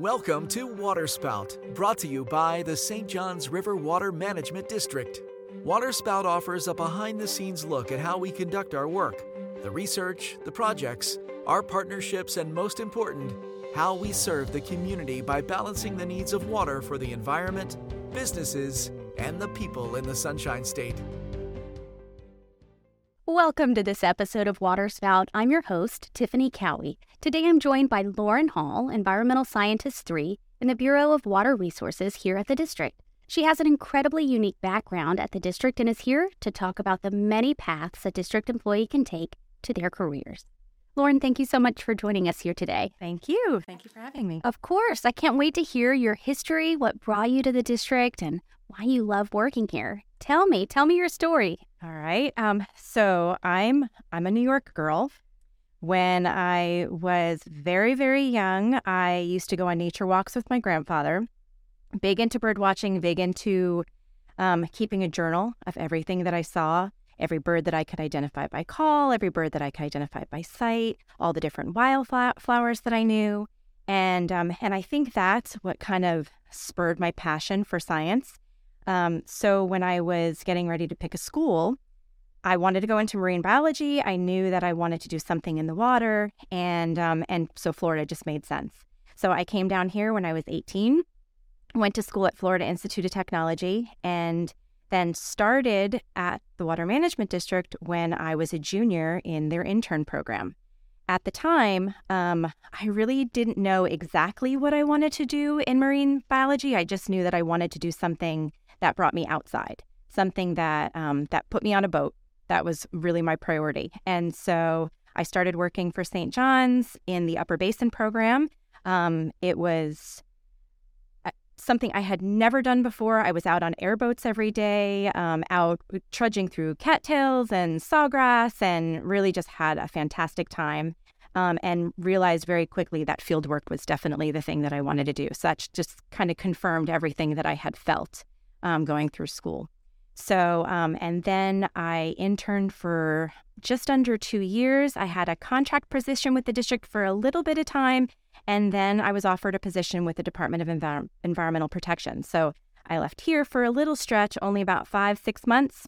Welcome to Waterspout, brought to you by the St. Johns River Water Management District. Waterspout offers a behind the scenes look at how we conduct our work, the research, the projects, our partnerships, and most important, how we serve the community by balancing the needs of water for the environment, businesses, and the people in the Sunshine State. Welcome to this episode of Waterspout. I'm your host, Tiffany Cowie. Today I'm joined by Lauren Hall, Environmental Scientist 3 in the Bureau of Water Resources here at the district. She has an incredibly unique background at the district and is here to talk about the many paths a district employee can take to their careers. Lauren, thank you so much for joining us here today. Thank you. Thank you for having me. Of course. I can't wait to hear your history, what brought you to the district, and why you love working here. Tell me, tell me your story. All right. Um, so I'm I'm a New York girl. When I was very, very young, I used to go on nature walks with my grandfather. Big into bird watching, big into um, keeping a journal of everything that I saw, every bird that I could identify by call, every bird that I could identify by sight, all the different wildflowers that I knew, and um, and I think that's what kind of spurred my passion for science. Um, so when I was getting ready to pick a school, I wanted to go into marine biology. I knew that I wanted to do something in the water, and um, and so Florida just made sense. So I came down here when I was 18, went to school at Florida Institute of Technology, and then started at the Water Management District when I was a junior in their intern program. At the time, um, I really didn't know exactly what I wanted to do in marine biology. I just knew that I wanted to do something that brought me outside, something that um, that put me on a boat. That was really my priority, and so I started working for St. Johns in the Upper Basin program. Um, it was uh, something I had never done before. I was out on airboats every day, um, out trudging through cattails and sawgrass, and really just had a fantastic time. Um, and realized very quickly that field work was definitely the thing that I wanted to do. So that just kind of confirmed everything that I had felt um, going through school. So, um, and then I interned for just under two years. I had a contract position with the district for a little bit of time, and then I was offered a position with the Department of Envi- Environmental Protection. So I left here for a little stretch, only about five, six months.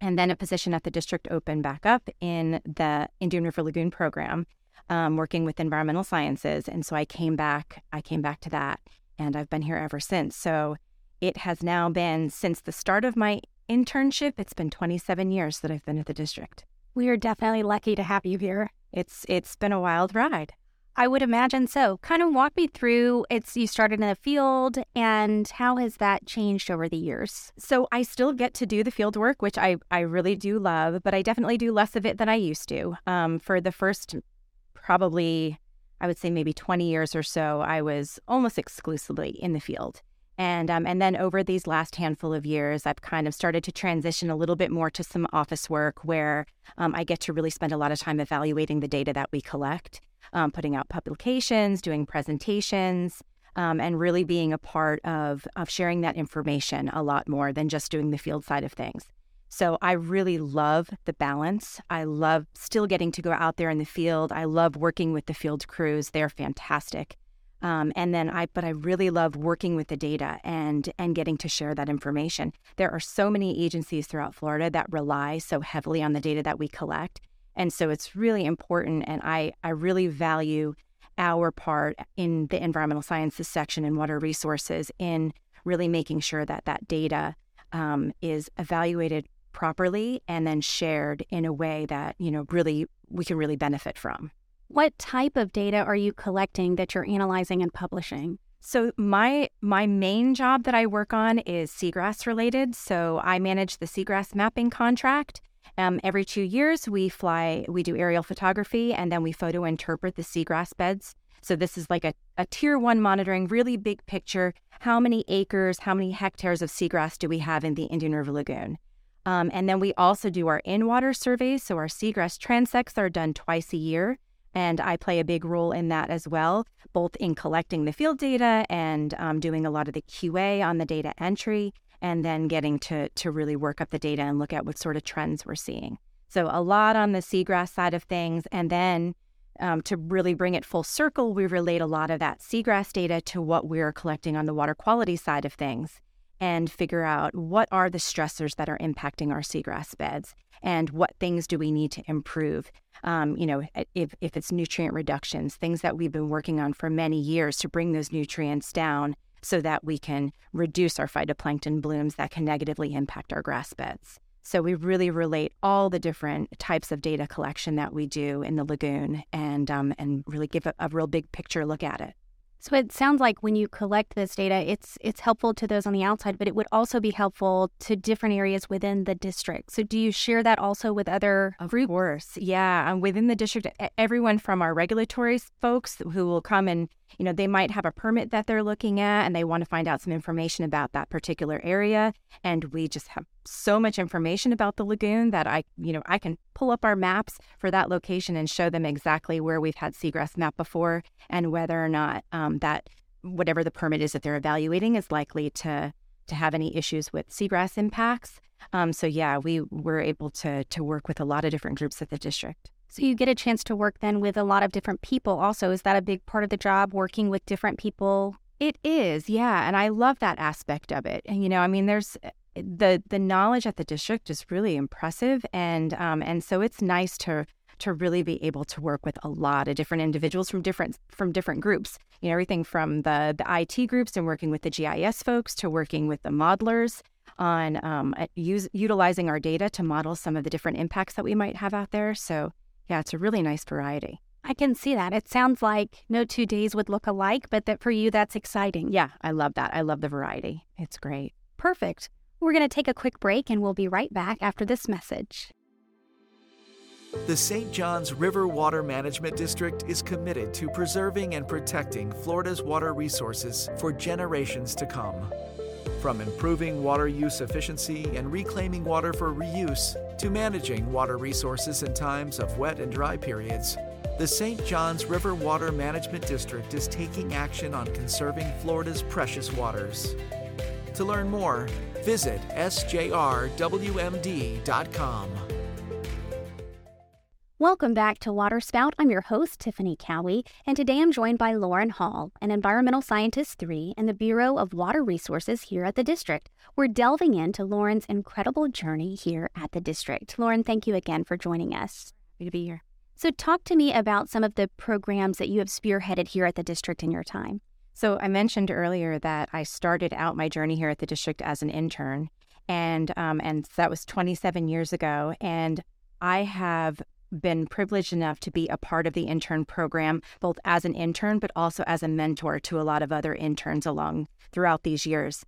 And then a position at the district opened back up in the Indian River Lagoon program, um, working with environmental sciences. And so I came back, I came back to that, and I've been here ever since. So it has now been since the start of my internship, it's been 27 years that I've been at the district. We are definitely lucky to have you here. It's it's been a wild ride. I would imagine so. Kind of walk me through it's you started in the field and how has that changed over the years? So I still get to do the field work, which I, I really do love, but I definitely do less of it than I used to. Um, for the first probably I would say maybe 20 years or so, I was almost exclusively in the field. And um, and then over these last handful of years, I've kind of started to transition a little bit more to some office work where um, I get to really spend a lot of time evaluating the data that we collect, um, putting out publications, doing presentations, um, and really being a part of of sharing that information a lot more than just doing the field side of things. So I really love the balance. I love still getting to go out there in the field. I love working with the field crews. They're fantastic. Um, and then I, but I really love working with the data and and getting to share that information. There are so many agencies throughout Florida that rely so heavily on the data that we collect, and so it's really important. And I I really value our part in the environmental sciences section and water resources in really making sure that that data um, is evaluated properly and then shared in a way that you know really we can really benefit from. What type of data are you collecting that you're analyzing and publishing? So my my main job that I work on is seagrass related. So I manage the seagrass mapping contract. Um, every two years, we fly, we do aerial photography, and then we photo interpret the seagrass beds. So this is like a, a tier one monitoring, really big picture. How many acres, how many hectares of seagrass do we have in the Indian River Lagoon? Um, and then we also do our in water surveys. So our seagrass transects are done twice a year. And I play a big role in that as well, both in collecting the field data and um, doing a lot of the QA on the data entry, and then getting to, to really work up the data and look at what sort of trends we're seeing. So, a lot on the seagrass side of things. And then um, to really bring it full circle, we relate a lot of that seagrass data to what we're collecting on the water quality side of things and figure out what are the stressors that are impacting our seagrass beds and what things do we need to improve. Um, you know, if, if it's nutrient reductions, things that we've been working on for many years to bring those nutrients down so that we can reduce our phytoplankton blooms that can negatively impact our grass beds. So we really relate all the different types of data collection that we do in the lagoon and um, and really give a, a real big picture look at it. So it sounds like when you collect this data, it's it's helpful to those on the outside, but it would also be helpful to different areas within the district. So do you share that also with other of groups? course, yeah. Um, within the district, everyone from our regulatory folks who will come and you know they might have a permit that they're looking at, and they want to find out some information about that particular area, and we just have so much information about the lagoon that I you know I can pull up our maps for that location and show them exactly where we've had seagrass map before and whether or not um, that whatever the permit is that they're evaluating is likely to to have any issues with seagrass impacts. Um, so yeah, we were able to to work with a lot of different groups at the district. So you get a chance to work then with a lot of different people. Also, is that a big part of the job? Working with different people. It is, yeah, and I love that aspect of it. And you know, I mean, there's the the knowledge at the district is really impressive, and um, and so it's nice to to really be able to work with a lot of different individuals from different from different groups. You know, everything from the the IT groups and working with the GIS folks to working with the modelers on um, use, utilizing our data to model some of the different impacts that we might have out there. So yeah, it's a really nice variety. I can see that. It sounds like no two days would look alike, but that for you, that's exciting. Yeah, I love that. I love the variety. It's great. Perfect. We're going to take a quick break and we'll be right back after this message. The St. Johns River Water Management District is committed to preserving and protecting Florida's water resources for generations to come. From improving water use efficiency and reclaiming water for reuse to managing water resources in times of wet and dry periods, the St. Johns River Water Management District is taking action on conserving Florida's precious waters. To learn more, visit sjrwmd.com. Welcome back to Waterspout. I'm your host, Tiffany Cowie, and today I'm joined by Lauren Hall, an environmental scientist three in the Bureau of Water Resources here at the district. We're delving into Lauren's incredible journey here at the district. Lauren, thank you again for joining us. Happy to be here. So, talk to me about some of the programs that you have spearheaded here at the district in your time. So, I mentioned earlier that I started out my journey here at the district as an intern, and um, and that was 27 years ago, and I have been privileged enough to be a part of the intern program, both as an intern, but also as a mentor to a lot of other interns along throughout these years.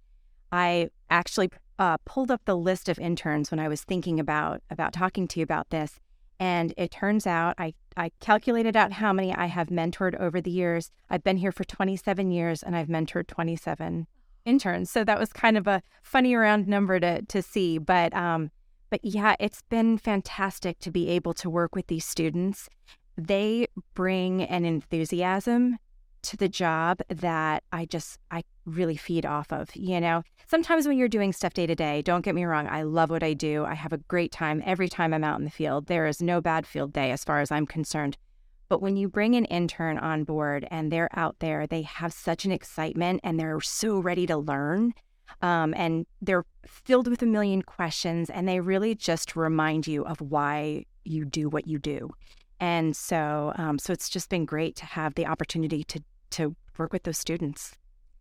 I actually uh, pulled up the list of interns when I was thinking about about talking to you about this, and it turns out I I calculated out how many I have mentored over the years. I've been here for 27 years, and I've mentored 27 interns. So that was kind of a funny round number to to see, but um, but yeah, it's been fantastic to be able to work with these students. They bring an enthusiasm to the job that I just I really feed off of, you know. Sometimes when you're doing stuff day to day, don't get me wrong, I love what I do. I have a great time every time I'm out in the field. There is no bad field day as far as I'm concerned. But when you bring an intern on board and they're out there, they have such an excitement and they're so ready to learn um, and they're filled with a million questions, and they really just remind you of why you do what you do. And so, um, so it's just been great to have the opportunity to to work with those students.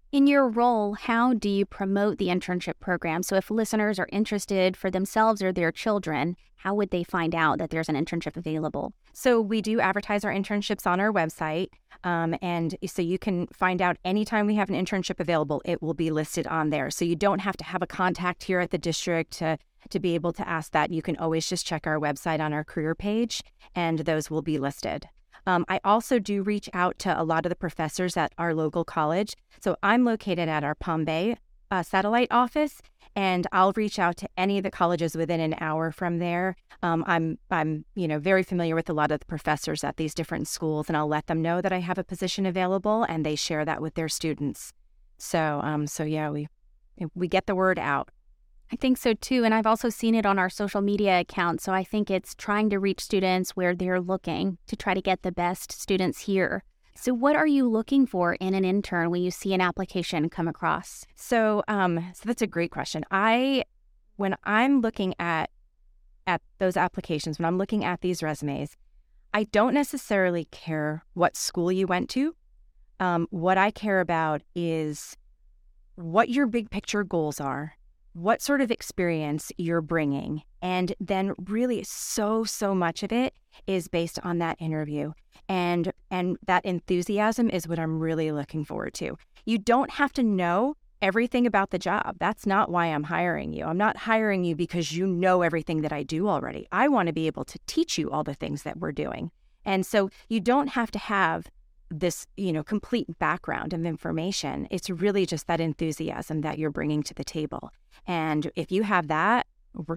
In your role, how do you promote the internship program? So, if listeners are interested for themselves or their children, how would they find out that there's an internship available? So, we do advertise our internships on our website. Um, and so, you can find out anytime we have an internship available, it will be listed on there. So, you don't have to have a contact here at the district to, to be able to ask that. You can always just check our website on our career page, and those will be listed. Um, I also do reach out to a lot of the professors at our local college. So I'm located at our Palm Bay uh, satellite office, and I'll reach out to any of the colleges within an hour from there. Um, I'm I'm you know very familiar with a lot of the professors at these different schools, and I'll let them know that I have a position available, and they share that with their students. So um so yeah we we get the word out. I think so too. And I've also seen it on our social media account. So I think it's trying to reach students where they're looking to try to get the best students here. So, what are you looking for in an intern when you see an application come across? So, um, so that's a great question. I, when I'm looking at at those applications, when I'm looking at these resumes, I don't necessarily care what school you went to. Um, what I care about is what your big picture goals are, what sort of experience you're bringing, and then really so so much of it is based on that interview. And and that enthusiasm is what I'm really looking forward to. You don't have to know everything about the job. That's not why I'm hiring you. I'm not hiring you because you know everything that I do already. I want to be able to teach you all the things that we're doing. And so you don't have to have this, you know, complete background of information. It's really just that enthusiasm that you're bringing to the table. And if you have that,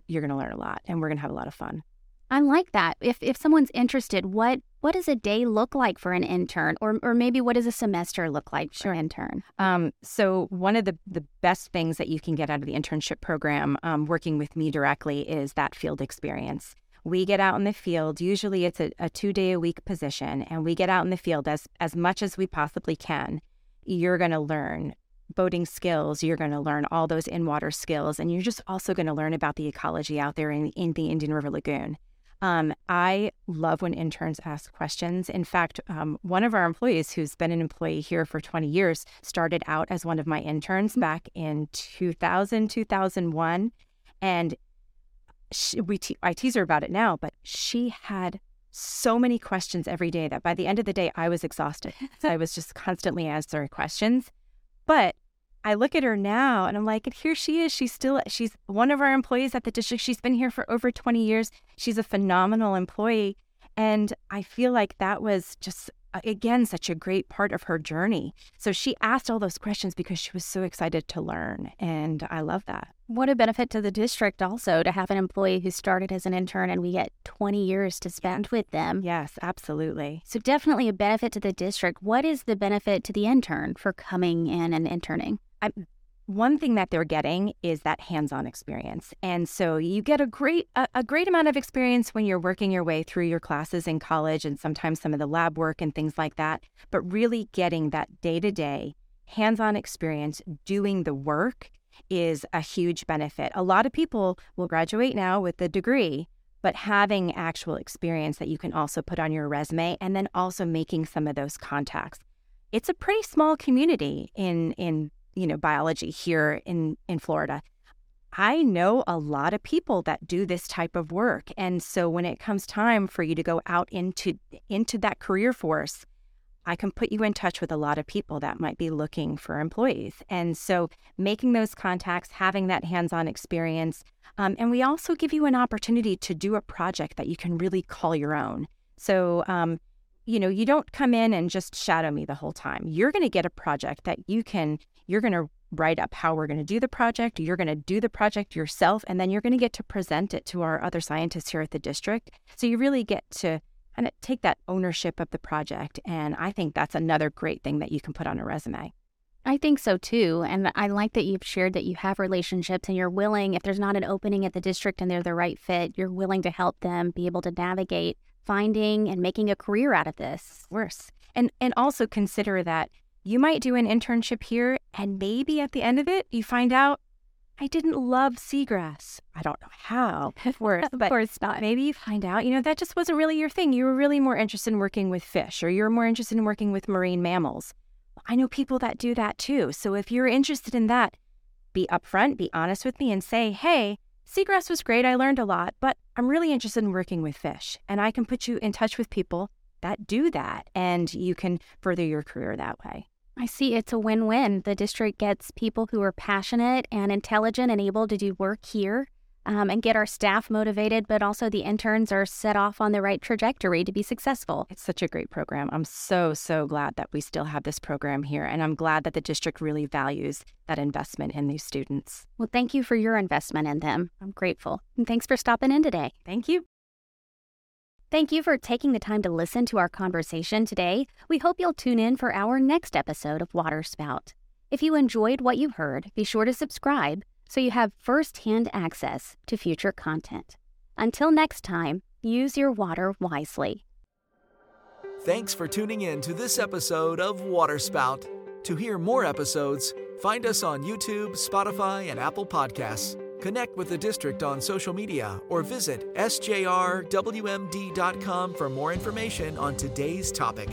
you're going to learn a lot and we're going to have a lot of fun. I like that. If if someone's interested, what what does a day look like for an intern, or or maybe what does a semester look like for an intern? Um, so one of the the best things that you can get out of the internship program, um, working with me directly, is that field experience. We get out in the field. Usually, it's a, a two day a week position, and we get out in the field as as much as we possibly can. You're going to learn boating skills. You're going to learn all those in water skills, and you're just also going to learn about the ecology out there in, in the Indian River Lagoon. Um, I love when interns ask questions. In fact, um, one of our employees who's been an employee here for 20 years started out as one of my interns back in 2000, 2001. And she, we te- I tease her about it now, but she had so many questions every day that by the end of the day, I was exhausted. I was just constantly answering questions. But I look at her now and I'm like, and here she is. She's still, she's one of our employees at the district. She's been here for over 20 years. She's a phenomenal employee. And I feel like that was just, again, such a great part of her journey. So she asked all those questions because she was so excited to learn. And I love that. What a benefit to the district also to have an employee who started as an intern and we get 20 years to spend with them. Yes, absolutely. So, definitely a benefit to the district. What is the benefit to the intern for coming in and interning? I, one thing that they're getting is that hands-on experience and so you get a great a, a, great amount of experience when you're working your way through your classes in college and sometimes some of the lab work and things like that but really getting that day-to-day hands-on experience doing the work is a huge benefit a lot of people will graduate now with a degree but having actual experience that you can also put on your resume and then also making some of those contacts it's a pretty small community in in you know, biology here in, in Florida. I know a lot of people that do this type of work. And so when it comes time for you to go out into into that career force, I can put you in touch with a lot of people that might be looking for employees. And so making those contacts, having that hands-on experience, um, and we also give you an opportunity to do a project that you can really call your own. So um, you know, you don't come in and just shadow me the whole time. You're going to get a project that you can you're going to write up how we're going to do the project. You're going to do the project yourself, and then you're going to get to present it to our other scientists here at the district. So you really get to kind of take that ownership of the project. And I think that's another great thing that you can put on a resume. I think so too. And I like that you've shared that you have relationships and you're willing, if there's not an opening at the district and they're the right fit, you're willing to help them be able to navigate finding and making a career out of this. Worse. And and also consider that you might do an internship here, and maybe at the end of it, you find out I didn't love seagrass. I don't know how. Of course, of course not. Maybe you find out, you know, that just wasn't really your thing. You were really more interested in working with fish, or you're more interested in working with marine mammals. I know people that do that too. So if you're interested in that, be upfront, be honest with me, and say, hey, seagrass was great. I learned a lot, but I'm really interested in working with fish. And I can put you in touch with people that do that, and you can further your career that way. I see it's a win win. The district gets people who are passionate and intelligent and able to do work here um, and get our staff motivated, but also the interns are set off on the right trajectory to be successful. It's such a great program. I'm so, so glad that we still have this program here. And I'm glad that the district really values that investment in these students. Well, thank you for your investment in them. I'm grateful. And thanks for stopping in today. Thank you. Thank you for taking the time to listen to our conversation today. We hope you'll tune in for our next episode of Water Spout. If you enjoyed what you heard, be sure to subscribe so you have first-hand access to future content. Until next time, use your water wisely. Thanks for tuning in to this episode of Waterspout. To hear more episodes, find us on YouTube, Spotify, and Apple Podcasts. Connect with the district on social media or visit sjrwmd.com for more information on today's topic.